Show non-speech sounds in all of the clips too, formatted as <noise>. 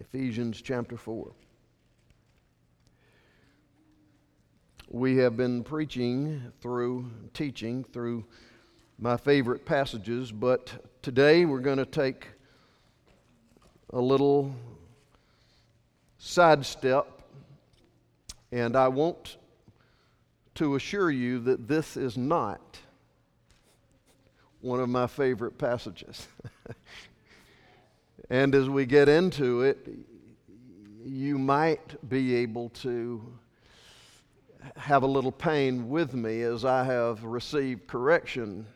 Ephesians chapter 4. We have been preaching through, teaching through my favorite passages, but today we're going to take a little sidestep, and I want to assure you that this is not one of my favorite passages. <laughs> and as we get into it, you might be able to have a little pain with me as I have received correction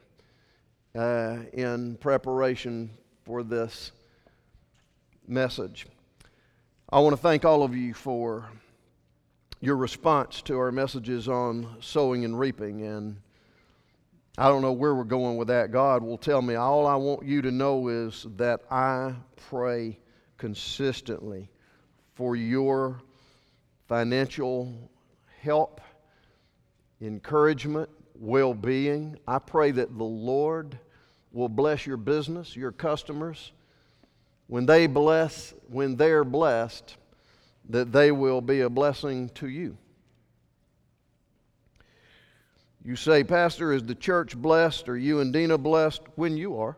uh, in preparation for this message. I want to thank all of you for your response to our messages on sowing and reaping and I don't know where we're going with that. God will tell me. All I want you to know is that I pray consistently for your financial help, encouragement, well being. I pray that the Lord will bless your business, your customers. When they bless, when they're blessed, that they will be a blessing to you. You say, Pastor, is the church blessed? Are you and Dina blessed? When you are.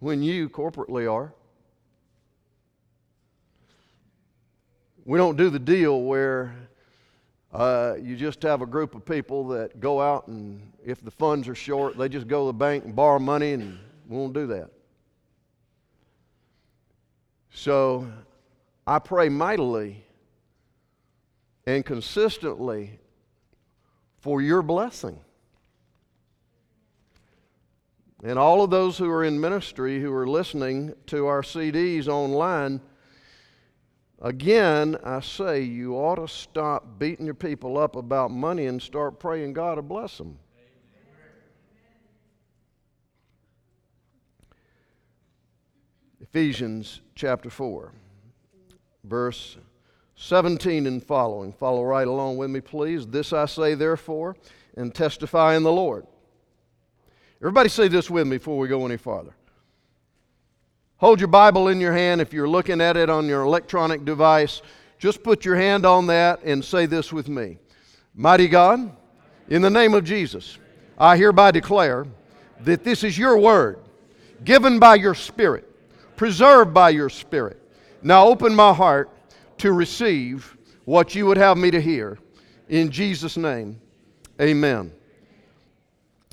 When you corporately are. We don't do the deal where uh, you just have a group of people that go out and if the funds are short, they just go to the bank and borrow money, and we won't do that. So I pray mightily and consistently for your blessing. And all of those who are in ministry who are listening to our CDs online, again, I say you ought to stop beating your people up about money and start praying God to bless them. Ephesians chapter 4, verse 17 and following. Follow right along with me, please. This I say, therefore, and testify in the Lord. Everybody say this with me before we go any farther. Hold your Bible in your hand. If you're looking at it on your electronic device, just put your hand on that and say this with me Mighty God, in the name of Jesus, I hereby declare that this is your word, given by your Spirit, preserved by your Spirit. Now open my heart to receive what you would have me to hear. In Jesus' name, amen.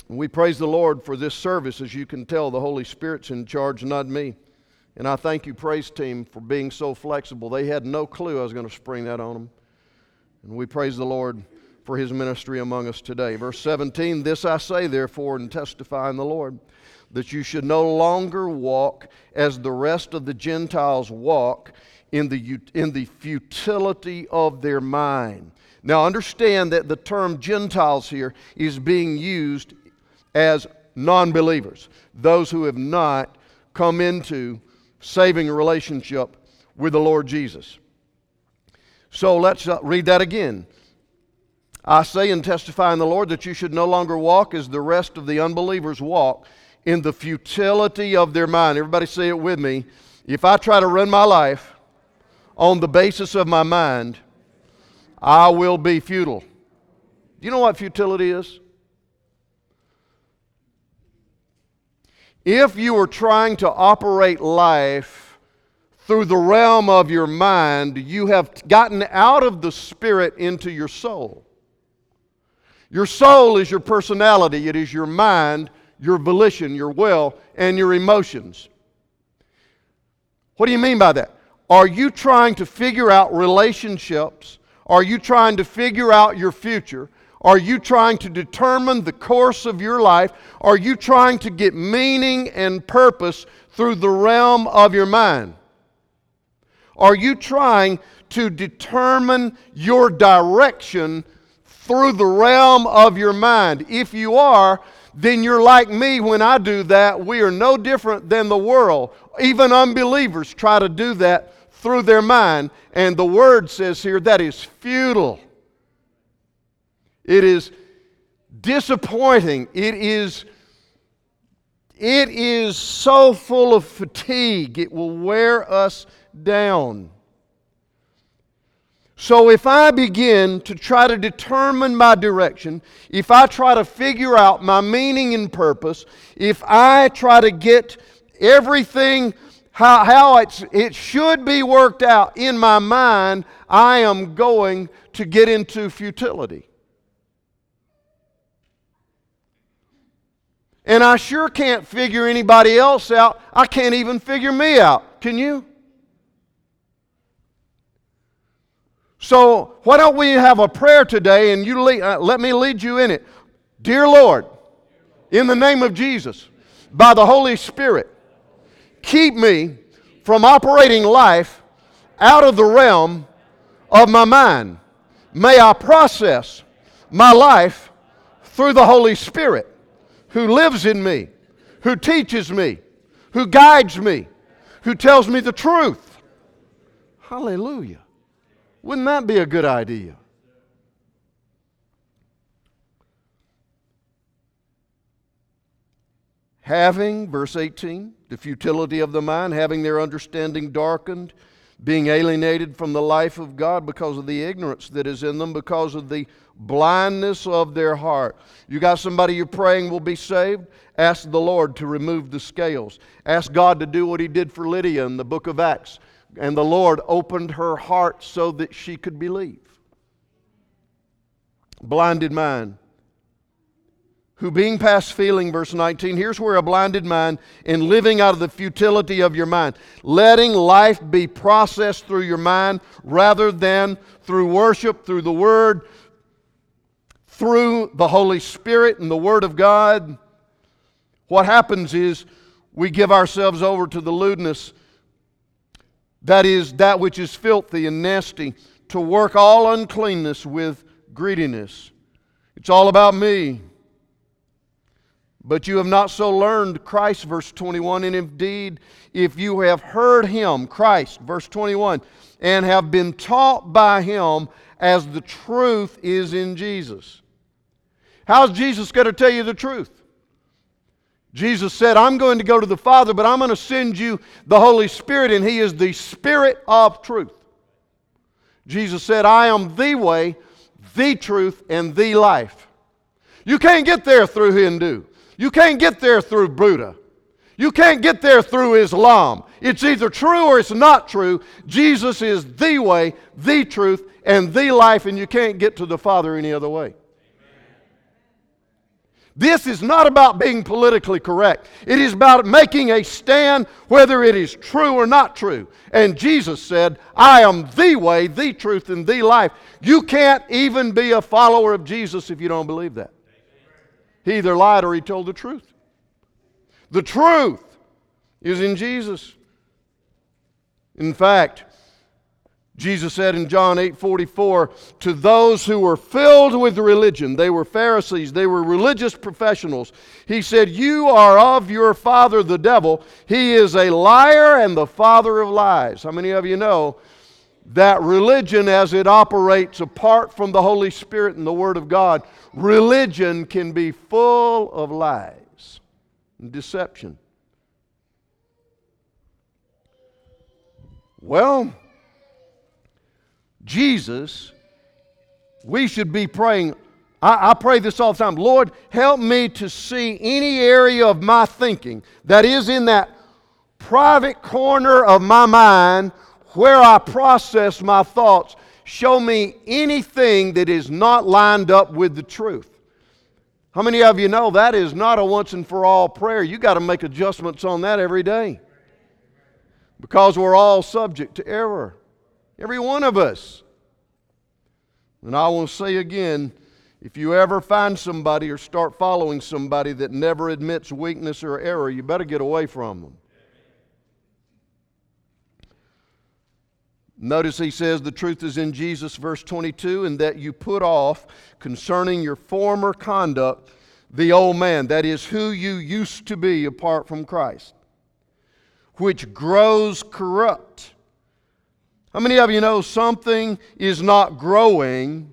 We praise the Lord for this service. As you can tell, the Holy Spirit's in charge, not me. And I thank you, praise team, for being so flexible. They had no clue I was going to spring that on them. And we praise the Lord for his ministry among us today. Verse 17 This I say, therefore, and testify in the Lord, that you should no longer walk as the rest of the Gentiles walk in the, in the futility of their mind. Now, understand that the term Gentiles here is being used as non believers, those who have not come into saving relationship with the Lord Jesus. So let's uh, read that again. I say and testify in the Lord that you should no longer walk as the rest of the unbelievers walk in the futility of their mind. Everybody say it with me. If I try to run my life on the basis of my mind, I will be futile. Do you know what futility is? If you are trying to operate life through the realm of your mind, you have gotten out of the spirit into your soul. Your soul is your personality, it is your mind, your volition, your will, and your emotions. What do you mean by that? Are you trying to figure out relationships? Are you trying to figure out your future? Are you trying to determine the course of your life? Are you trying to get meaning and purpose through the realm of your mind? Are you trying to determine your direction through the realm of your mind? If you are, then you're like me when I do that. We are no different than the world. Even unbelievers try to do that through their mind. And the word says here that is futile. It is disappointing. It is, it is so full of fatigue. It will wear us down. So, if I begin to try to determine my direction, if I try to figure out my meaning and purpose, if I try to get everything how, how it's, it should be worked out in my mind, I am going to get into futility. And I sure can't figure anybody else out. I can't even figure me out. Can you? So, why don't we have a prayer today and you lead, uh, let me lead you in it? Dear Lord, in the name of Jesus, by the Holy Spirit, keep me from operating life out of the realm of my mind. May I process my life through the Holy Spirit who lives in me, who teaches me, who guides me, who tells me the truth. Hallelujah. Wouldn't that be a good idea? Having, verse 18, the futility of the mind, having their understanding darkened, being alienated from the life of God because of the ignorance that is in them, because of the blindness of their heart. You got somebody you're praying will be saved? Ask the Lord to remove the scales. Ask God to do what He did for Lydia in the book of Acts and the Lord opened her heart so that she could believe. Blinded mind. Who being past feeling, verse 19, here's where a blinded mind, in living out of the futility of your mind, letting life be processed through your mind rather than through worship, through the Word, through the Holy Spirit and the Word of God. What happens is we give ourselves over to the lewdness that is, that which is filthy and nasty, to work all uncleanness with greediness. It's all about me. But you have not so learned Christ, verse 21. And indeed, if you have heard him, Christ, verse 21, and have been taught by him as the truth is in Jesus. How's Jesus going to tell you the truth? Jesus said, I'm going to go to the Father, but I'm going to send you the Holy Spirit, and He is the Spirit of truth. Jesus said, I am the way, the truth, and the life. You can't get there through Hindu. You can't get there through Buddha. You can't get there through Islam. It's either true or it's not true. Jesus is the way, the truth, and the life, and you can't get to the Father any other way. This is not about being politically correct. It is about making a stand whether it is true or not true. And Jesus said, I am the way, the truth, and the life. You can't even be a follower of Jesus if you don't believe that. He either lied or he told the truth. The truth is in Jesus. In fact, Jesus said in John 8 44, to those who were filled with religion, they were Pharisees, they were religious professionals, he said, You are of your father the devil. He is a liar and the father of lies. How many of you know that religion, as it operates apart from the Holy Spirit and the Word of God, religion can be full of lies and deception? Well, Jesus, we should be praying. I, I, pray this all the time Lord, help me to see any area of my thinking that is in that private corner of my mind where I process my thoughts. Show me anything that is not lined up with the truth. How many of you know that is not a once and for all prayer? You got to make adjustments on that every day. Because we're all subject to error. Every one of us. And I will say again If you ever find somebody or start following somebody that never admits weakness or error, you better get away from them. Notice he says the truth is in Jesus, verse 22, and that you put off concerning your former conduct the old man, that is, who you used to be apart from Christ, which grows corrupt. How many of you know something is not growing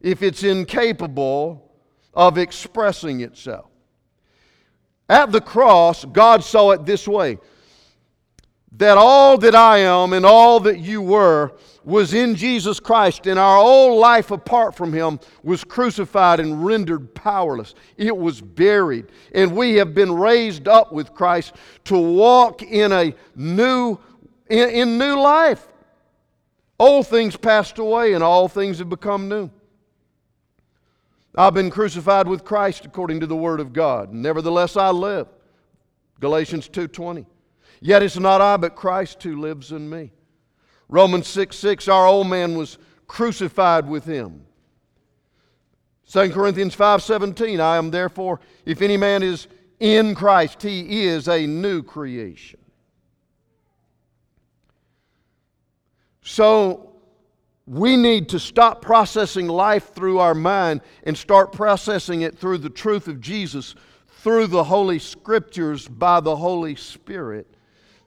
if it's incapable of expressing itself? At the cross, God saw it this way that all that I am and all that you were was in Jesus Christ, and our old life apart from Him was crucified and rendered powerless. It was buried, and we have been raised up with Christ to walk in a new, in, in new life. Old things passed away, and all things have become new. I've been crucified with Christ according to the Word of God. Nevertheless, I live. Galatians 2:20. Yet it's not I, but Christ who lives in me. Romans 6 6, our old man was crucified with him. 2 Corinthians 5 17, I am therefore, if any man is in Christ, he is a new creation. So we need to stop processing life through our mind and start processing it through the truth of Jesus, through the Holy Scriptures by the Holy Spirit.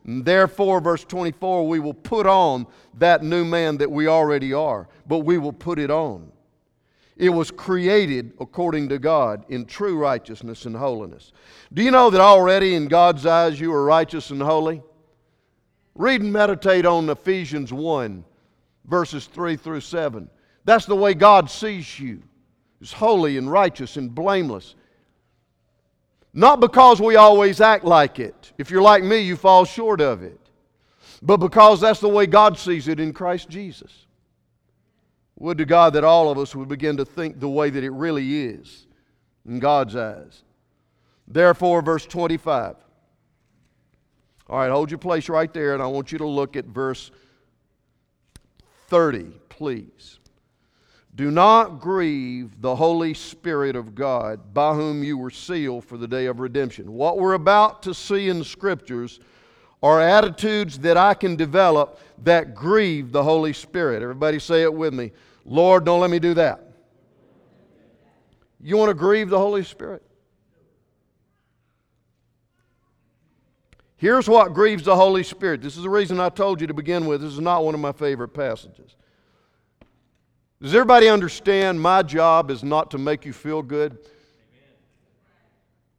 Therefore, verse 24, we will put on that new man that we already are, but we will put it on. It was created according to God in true righteousness and holiness. Do you know that already in God's eyes you are righteous and holy? Read and meditate on Ephesians 1, verses 3 through 7. That's the way God sees you. It's holy and righteous and blameless. Not because we always act like it. If you're like me, you fall short of it. But because that's the way God sees it in Christ Jesus. Would to God that all of us would begin to think the way that it really is in God's eyes. Therefore, verse 25. All right, hold your place right there, and I want you to look at verse 30, please. Do not grieve the Holy Spirit of God, by whom you were sealed for the day of redemption. What we're about to see in the Scriptures are attitudes that I can develop that grieve the Holy Spirit. Everybody say it with me. Lord, don't let me do that. You want to grieve the Holy Spirit? Here's what grieves the Holy Spirit. This is the reason I told you to begin with. This is not one of my favorite passages. Does everybody understand my job is not to make you feel good?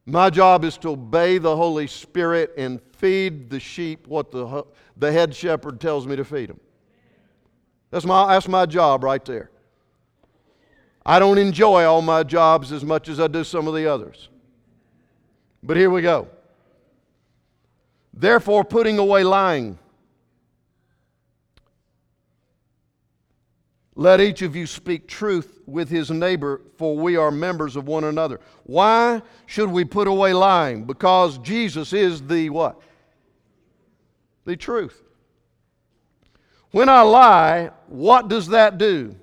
My job is to obey the Holy Spirit and feed the sheep what the, the head shepherd tells me to feed them. That's my, that's my job right there. I don't enjoy all my jobs as much as I do some of the others. But here we go. Therefore, putting away lying Let each of you speak truth with his neighbor, for we are members of one another. Why should we put away lying? Because Jesus is the what? The truth. When I lie, what does that do?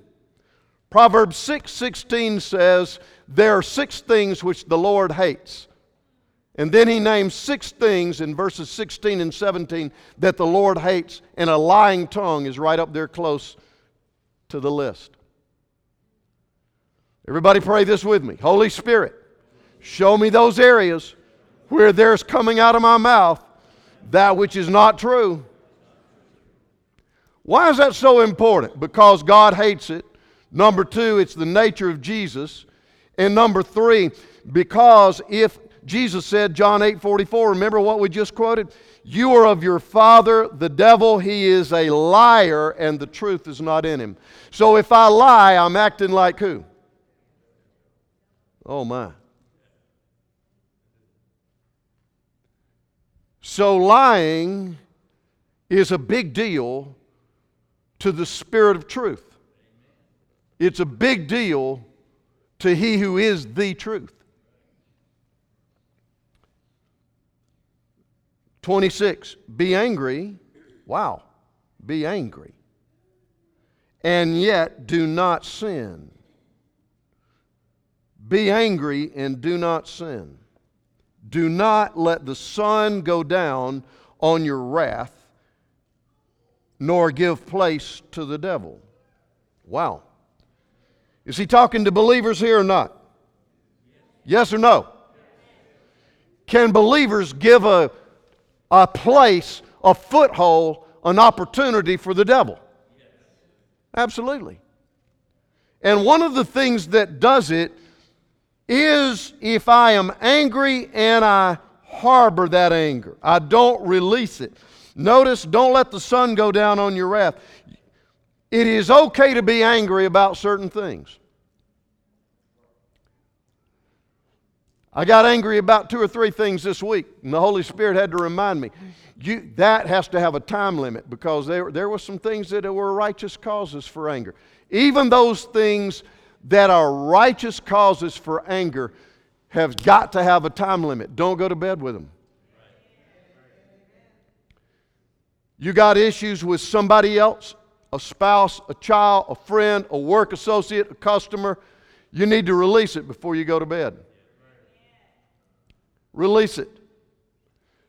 Proverbs 6 16 says, There are six things which the Lord hates. And then he names six things in verses 16 and 17 that the Lord hates, and a lying tongue is right up there close to the list. Everybody pray this with me. Holy Spirit, show me those areas where there's coming out of my mouth that which is not true. Why is that so important? Because God hates it. Number two, it's the nature of Jesus. And number three, because if Jesus said, John 8 44, remember what we just quoted? You are of your father, the devil. He is a liar, and the truth is not in him. So if I lie, I'm acting like who? Oh, my. So lying is a big deal to the spirit of truth. It's a big deal to he who is the truth. 26, be angry. Wow, be angry. And yet do not sin. Be angry and do not sin. Do not let the sun go down on your wrath, nor give place to the devil. Wow. Is he talking to believers here or not? Yes or no? Can believers give a, a place, a foothold, an opportunity for the devil? Absolutely. And one of the things that does it is if I am angry and I harbor that anger, I don't release it. Notice, don't let the sun go down on your wrath. It is okay to be angry about certain things. I got angry about two or three things this week, and the Holy Spirit had to remind me. You, that has to have a time limit because there, there were some things that were righteous causes for anger. Even those things that are righteous causes for anger have got to have a time limit. Don't go to bed with them. You got issues with somebody else, a spouse, a child, a friend, a work associate, a customer. You need to release it before you go to bed. Release it.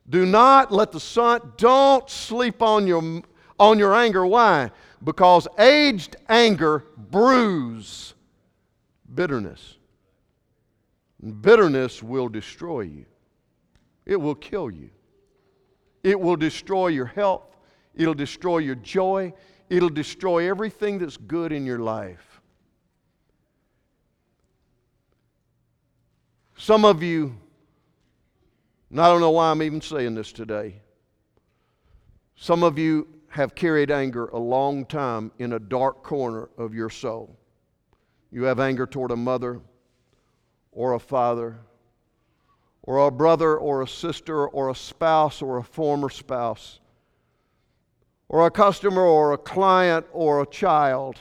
Do not let the sun, don't sleep on your, on your anger. Why? Because aged anger brews bitterness. Bitterness will destroy you, it will kill you. It will destroy your health, it'll destroy your joy, it'll destroy everything that's good in your life. Some of you, and I don't know why I'm even saying this today, some of you have carried anger a long time in a dark corner of your soul. You have anger toward a mother or a father or a brother or a sister or a spouse or a former spouse or a customer or a client or a child.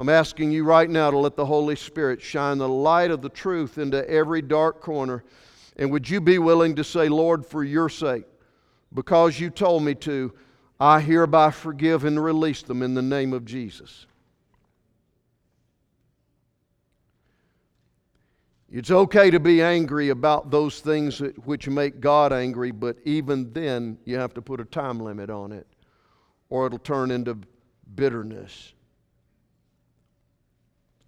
I'm asking you right now to let the Holy Spirit shine the light of the truth into every dark corner. And would you be willing to say, Lord, for your sake, because you told me to, I hereby forgive and release them in the name of Jesus. It's okay to be angry about those things which make God angry, but even then, you have to put a time limit on it, or it'll turn into bitterness.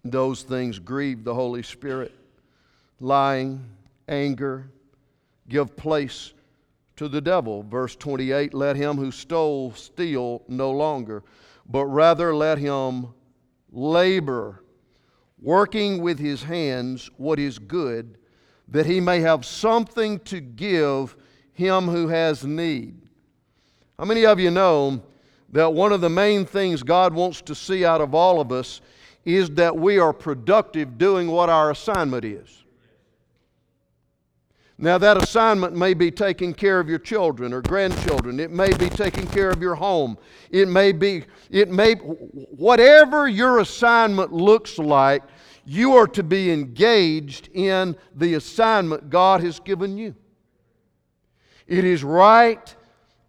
Those things grieve the Holy Spirit. Lying, anger, give place to the devil. Verse 28 Let him who stole steal no longer, but rather let him labor working with his hands what is good, that he may have something to give him who has need. How many of you know that one of the main things God wants to see out of all of us is that we are productive doing what our assignment is? Now, that assignment may be taking care of your children or grandchildren. It may be taking care of your home. It may be, it may, whatever your assignment looks like, you are to be engaged in the assignment God has given you. It is right,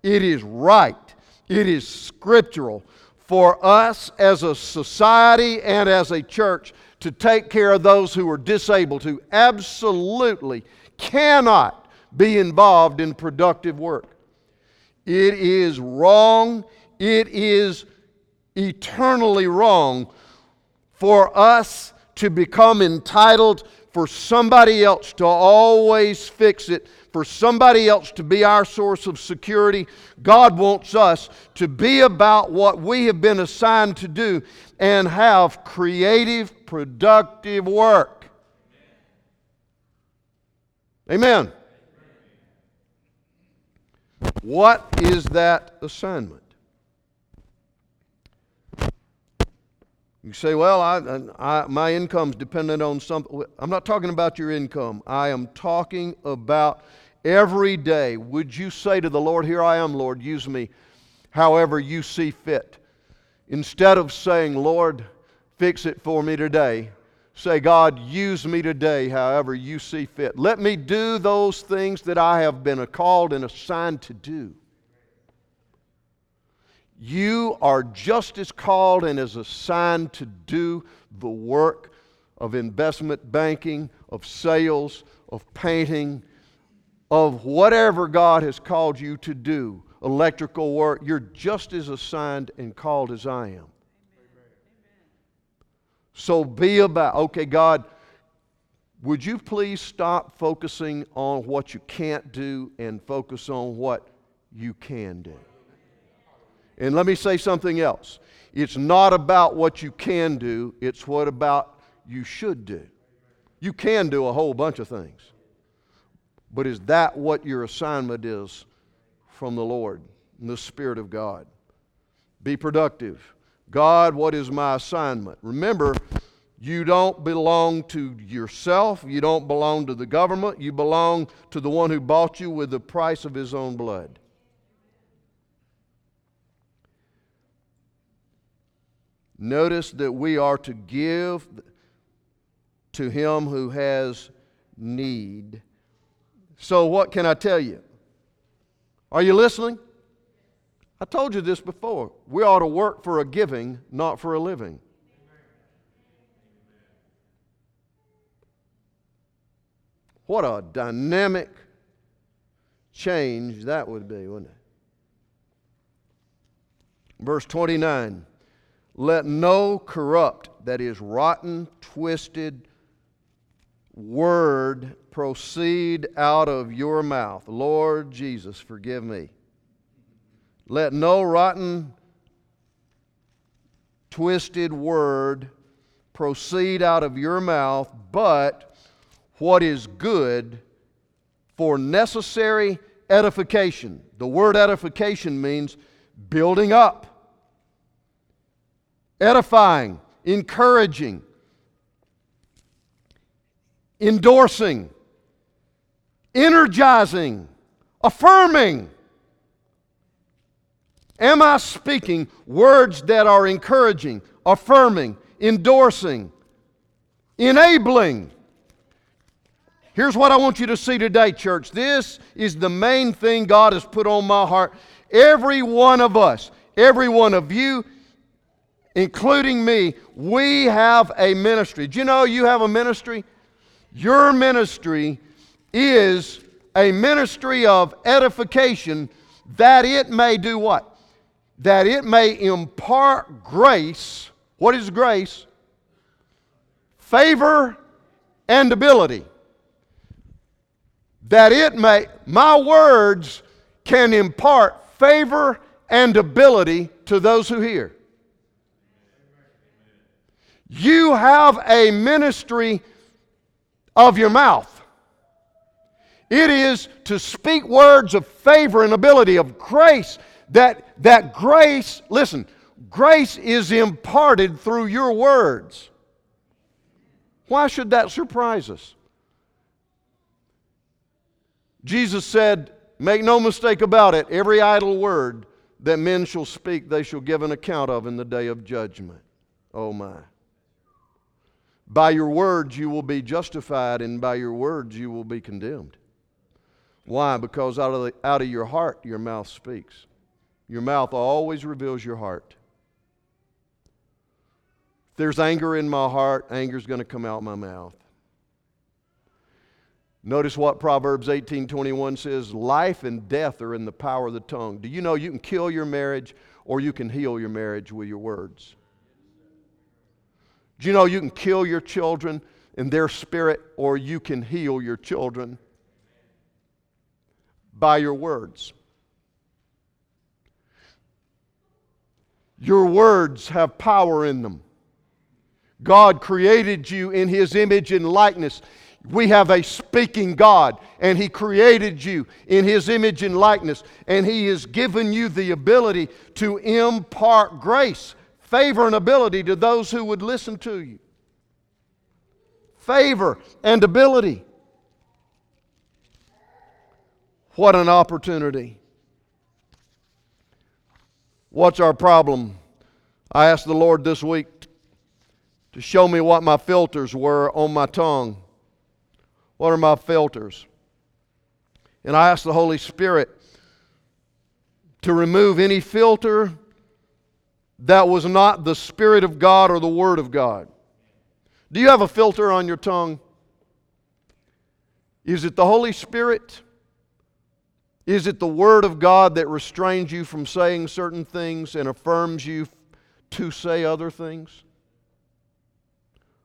it is right, it is scriptural for us as a society and as a church to take care of those who are disabled, who absolutely cannot be involved in productive work. It is wrong. It is eternally wrong for us to become entitled for somebody else to always fix it, for somebody else to be our source of security. God wants us to be about what we have been assigned to do and have creative, productive work. Amen. What is that assignment? You say, well, I, I, my income's dependent on something. I'm not talking about your income. I am talking about every day. Would you say to the Lord, Here I am, Lord, use me however you see fit? Instead of saying, Lord, fix it for me today, Say, God, use me today however you see fit. Let me do those things that I have been called and assigned to do. You are just as called and as assigned to do the work of investment banking, of sales, of painting, of whatever God has called you to do, electrical work, you're just as assigned and called as I am. So be about, okay, God, would you please stop focusing on what you can't do and focus on what you can do? And let me say something else. It's not about what you can do, it's what about you should do. You can do a whole bunch of things. But is that what your assignment is from the Lord the Spirit of God? Be productive. God, what is my assignment? Remember, you don't belong to yourself. You don't belong to the government. You belong to the one who bought you with the price of his own blood. Notice that we are to give to him who has need. So, what can I tell you? Are you listening? I told you this before. We ought to work for a giving, not for a living. What a dynamic change that would be, wouldn't it? Verse 29 Let no corrupt, that is, rotten, twisted word proceed out of your mouth. Lord Jesus, forgive me. Let no rotten, twisted word proceed out of your mouth, but what is good for necessary edification. The word edification means building up, edifying, encouraging, endorsing, energizing, affirming. Am I speaking words that are encouraging, affirming, endorsing, enabling? Here's what I want you to see today, church. This is the main thing God has put on my heart. Every one of us, every one of you, including me, we have a ministry. Do you know you have a ministry? Your ministry is a ministry of edification that it may do what? That it may impart grace. What is grace? Favor and ability that it may, my words can impart favor and ability to those who hear. You have a ministry of your mouth. It is to speak words of favor and ability, of grace. That, that grace, listen, grace is imparted through your words. Why should that surprise us? Jesus said, Make no mistake about it, every idle word that men shall speak, they shall give an account of in the day of judgment. Oh my. By your words you will be justified, and by your words you will be condemned. Why? Because out of, the, out of your heart your mouth speaks. Your mouth always reveals your heart. If there's anger in my heart, anger's going to come out my mouth. Notice what Proverbs 18:21 says, life and death are in the power of the tongue. Do you know you can kill your marriage or you can heal your marriage with your words? Do you know you can kill your children in their spirit or you can heal your children by your words? Your words have power in them. God created you in His image and likeness. We have a speaking God, and He created you in His image and likeness, and He has given you the ability to impart grace, favor, and ability to those who would listen to you. Favor and ability. What an opportunity. What's our problem? I asked the Lord this week to show me what my filters were on my tongue. What are my filters? And I asked the Holy Spirit to remove any filter that was not the Spirit of God or the Word of God. Do you have a filter on your tongue? Is it the Holy Spirit? Is it the Word of God that restrains you from saying certain things and affirms you to say other things?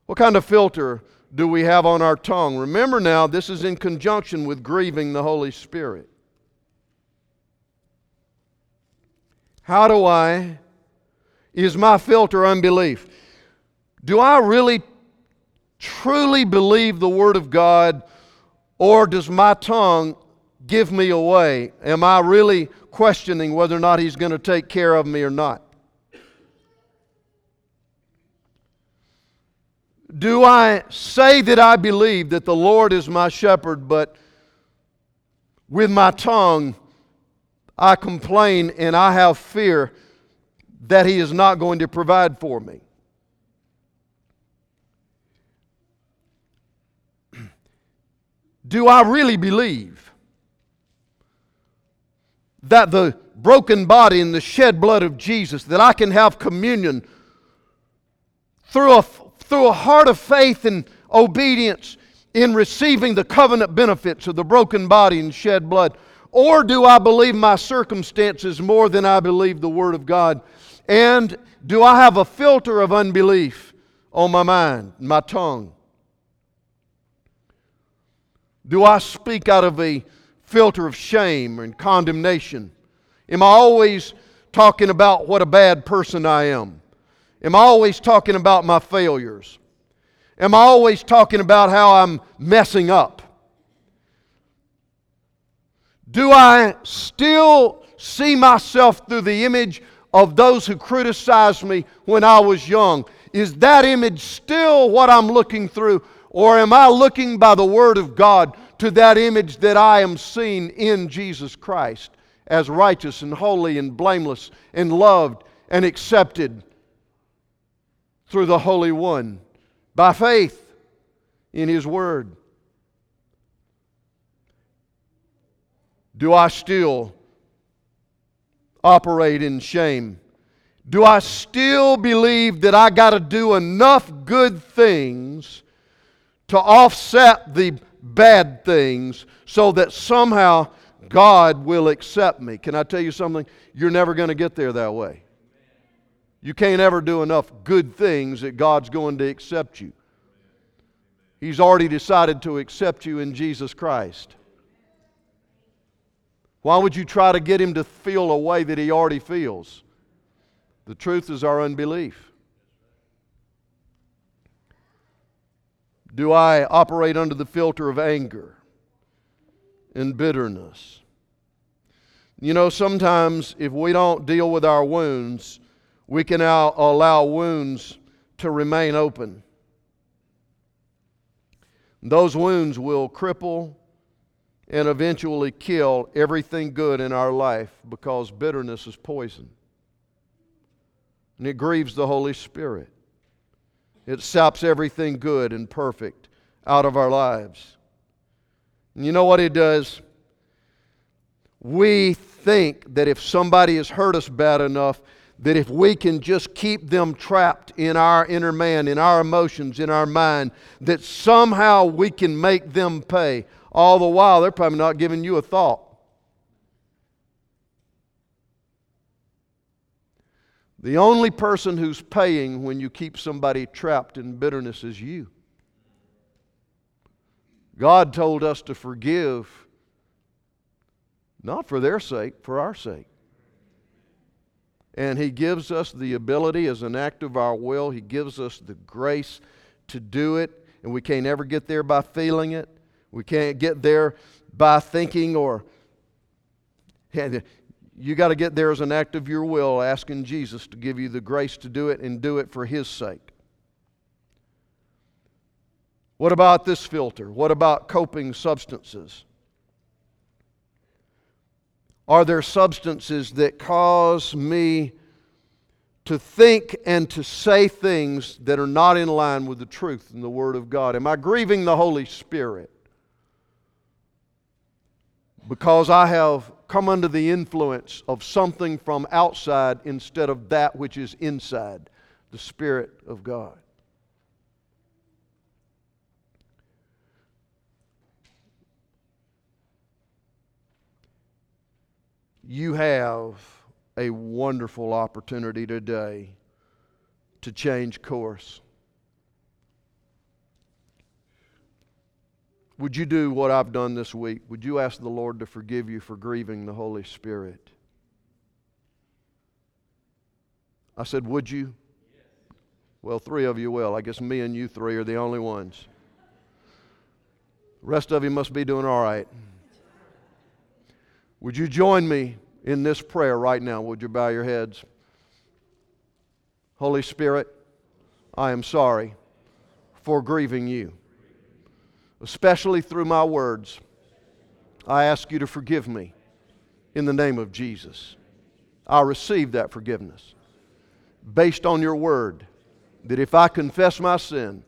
What kind of filter do we have on our tongue? Remember now, this is in conjunction with grieving the Holy Spirit. How do I, is my filter unbelief? Do I really truly believe the Word of God, or does my tongue give me away? Am I really questioning whether or not He's going to take care of me or not? Do I say that I believe that the Lord is my shepherd, but with my tongue I complain and I have fear that He is not going to provide for me? <clears throat> Do I really believe that the broken body and the shed blood of Jesus, that I can have communion through a through a heart of faith and obedience in receiving the covenant benefits of the broken body and shed blood? Or do I believe my circumstances more than I believe the Word of God? And do I have a filter of unbelief on my mind, my tongue? Do I speak out of a filter of shame and condemnation? Am I always talking about what a bad person I am? Am I always talking about my failures? Am I always talking about how I'm messing up? Do I still see myself through the image of those who criticized me when I was young? Is that image still what I'm looking through? Or am I looking by the Word of God to that image that I am seeing in Jesus Christ as righteous and holy and blameless and loved and accepted through the Holy One by faith in His Word. Do I still operate in shame? Do I still believe that I got to do enough good things to offset the bad things so that somehow God will accept me? Can I tell you something? You're never going to get there that way. You can't ever do enough good things that God's going to accept you. He's already decided to accept you in Jesus Christ. Why would you try to get him to feel a way that he already feels? The truth is our unbelief. Do I operate under the filter of anger and bitterness? You know, sometimes if we don't deal with our wounds, we can allow wounds to remain open. Those wounds will cripple and eventually kill everything good in our life because bitterness is poison. And it grieves the Holy Spirit. It saps everything good and perfect out of our lives. And you know what it does? We think that if somebody has hurt us bad enough, that if we can just keep them trapped in our inner man, in our emotions, in our mind, that somehow we can make them pay. All the while, they're probably not giving you a thought. The only person who's paying when you keep somebody trapped in bitterness is you. God told us to forgive, not for their sake, for our sake. And He gives us the ability as an act of our will, He gives us the grace to do it. And we can't ever get there by feeling it. We can't get there by thinking or. You got to get there as an act of your will, asking Jesus to give you the grace to do it and do it for His sake. What about this filter? What about coping substances? Are there substances that cause me to think and to say things that are not in line with the truth and the Word of God? Am I grieving the Holy Spirit? because I have come under the influence of something from outside instead of that which is inside the Spirit of God. You have a wonderful opportunity today to change course. Would you do what I've done this week? Would you ask the Lord to forgive you for grieving the Holy Spirit? I said, Would you? Well, three of you will. I guess me and you three are the only ones. The rest of you must be doing all right. Would you join me in this prayer right now? Would you bow your heads? Holy Spirit, I am sorry for grieving you, especially through my words. I ask you to forgive me in the name of Jesus. I receive that forgiveness based on your word that if I confess my sin,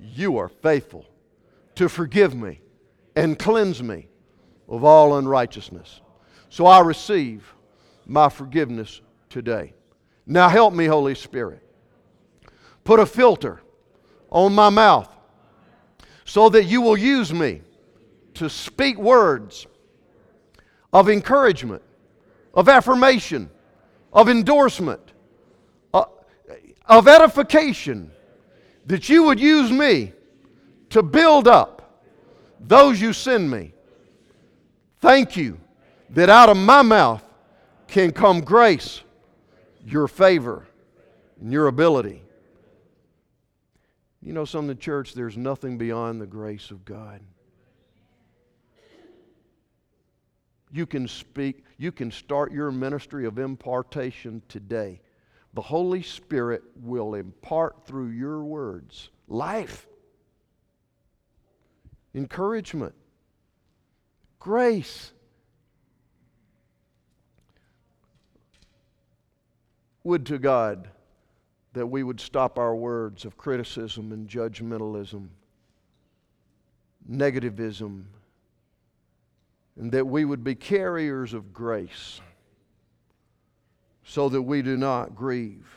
you are faithful to forgive me and cleanse me of all unrighteousness. So I receive my forgiveness today. Now help me, Holy Spirit. Put a filter on my mouth so that you will use me to speak words of encouragement, of affirmation, of endorsement, uh, of edification, that you would use me to build up those you send me. Thank you that out of my mouth can come grace, your favor, and your ability. You know, some in the church, there's nothing beyond the grace of God. You can speak, you can start your ministry of impartation today. The Holy Spirit will impart through your words life, encouragement, grace Would to God that we would stop our words of criticism and judgmentalism, negativism, and that we would be carriers of grace so that we do not grieve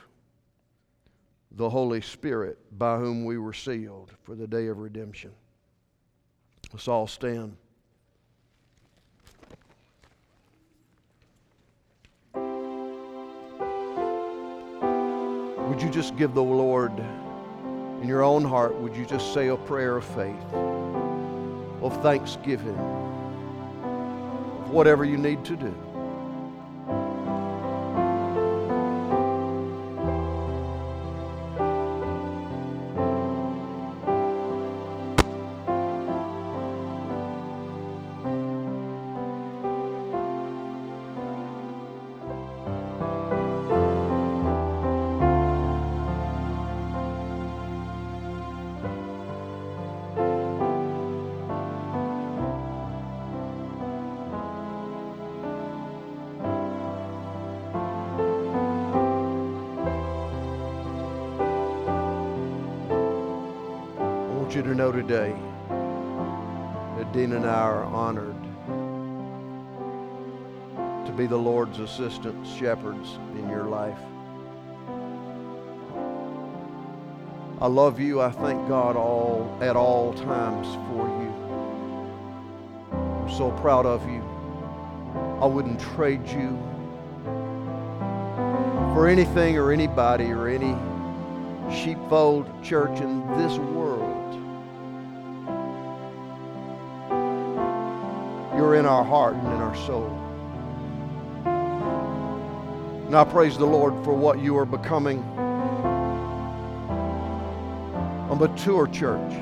the Holy Spirit by whom we were sealed for the day of redemption. Let's all stand. Would you just give the Lord in your own heart, would you just say a prayer of faith, of thanksgiving, of whatever you need to do? To know today that Dean and I are honored to be the Lord's assistants, shepherds in your life. I love you. I thank God all at all times for you. I'm so proud of you. I wouldn't trade you for anything or anybody or any sheepfold church in this world. You're in our heart and in our soul. And I praise the Lord for what you are becoming. A mature church,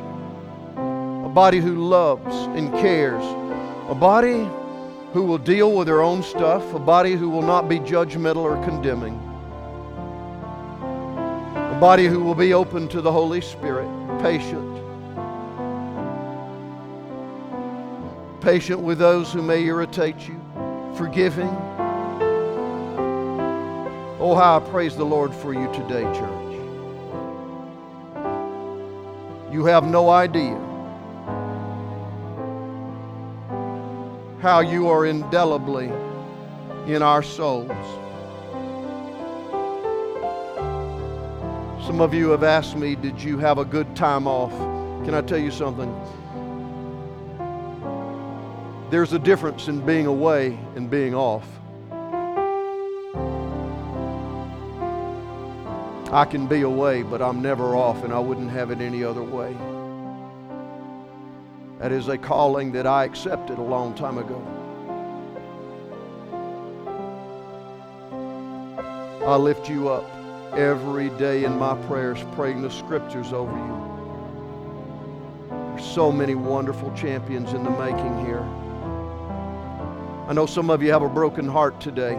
a body who loves and cares, a body who will deal with their own stuff, a body who will not be judgmental or condemning, a body who will be open to the Holy Spirit, patient patient with those who may irritate you, forgiving. Oh, how I praise the Lord for you today, church. You have no idea how you are indelibly in our souls. Some of you have asked me, Did you have a good time off? Can I tell you something? There's a difference in being away and being off. I can be away, but I'm never off, and I wouldn't have it any other way. That is a calling that I accepted a long time ago. I lift you up every day in my prayers, praying the scriptures over you. There's so many wonderful champions in the making here. I know some of you have a broken heart today.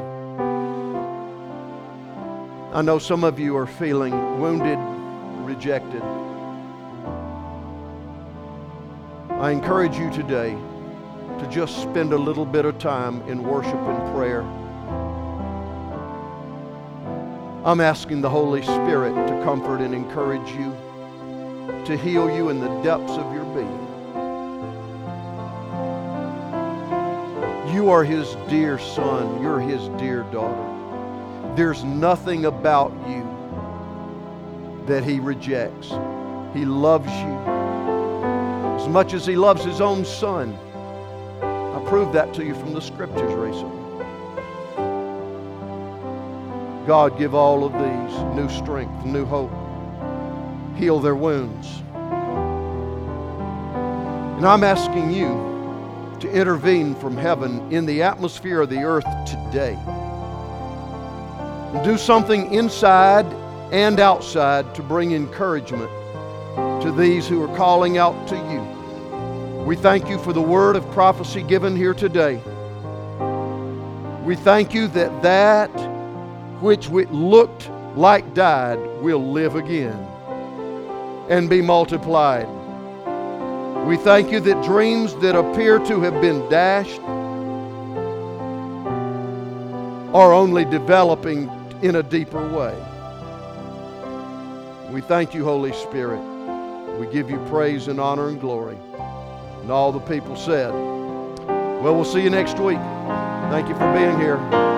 I know some of you are feeling wounded, rejected. I encourage you today to just spend a little bit of time in worship and prayer. I'm asking the Holy Spirit to comfort and encourage you, to heal you in the depths of your being. You are His dear son, you're His dear daughter. There's nothing about you that He rejects. He loves you as much as He loves His own son. I proved that to you from the scriptures recently. God, give all of these new strength, new hope. Heal their wounds. And I'm asking you to intervene from heaven in the atmosphere of the earth today. Do something inside and outside to bring encouragement to these who are calling out to you. We thank you for the word of prophecy given here today. We thank you that that which looked like died will live again and be multiplied. We thank you that dreams that appear to have been dashed are only developing in a deeper way. We thank you, Holy Spirit. We give you praise and honor and glory. And all the people said, Well, we'll see you next week. Thank you for being here.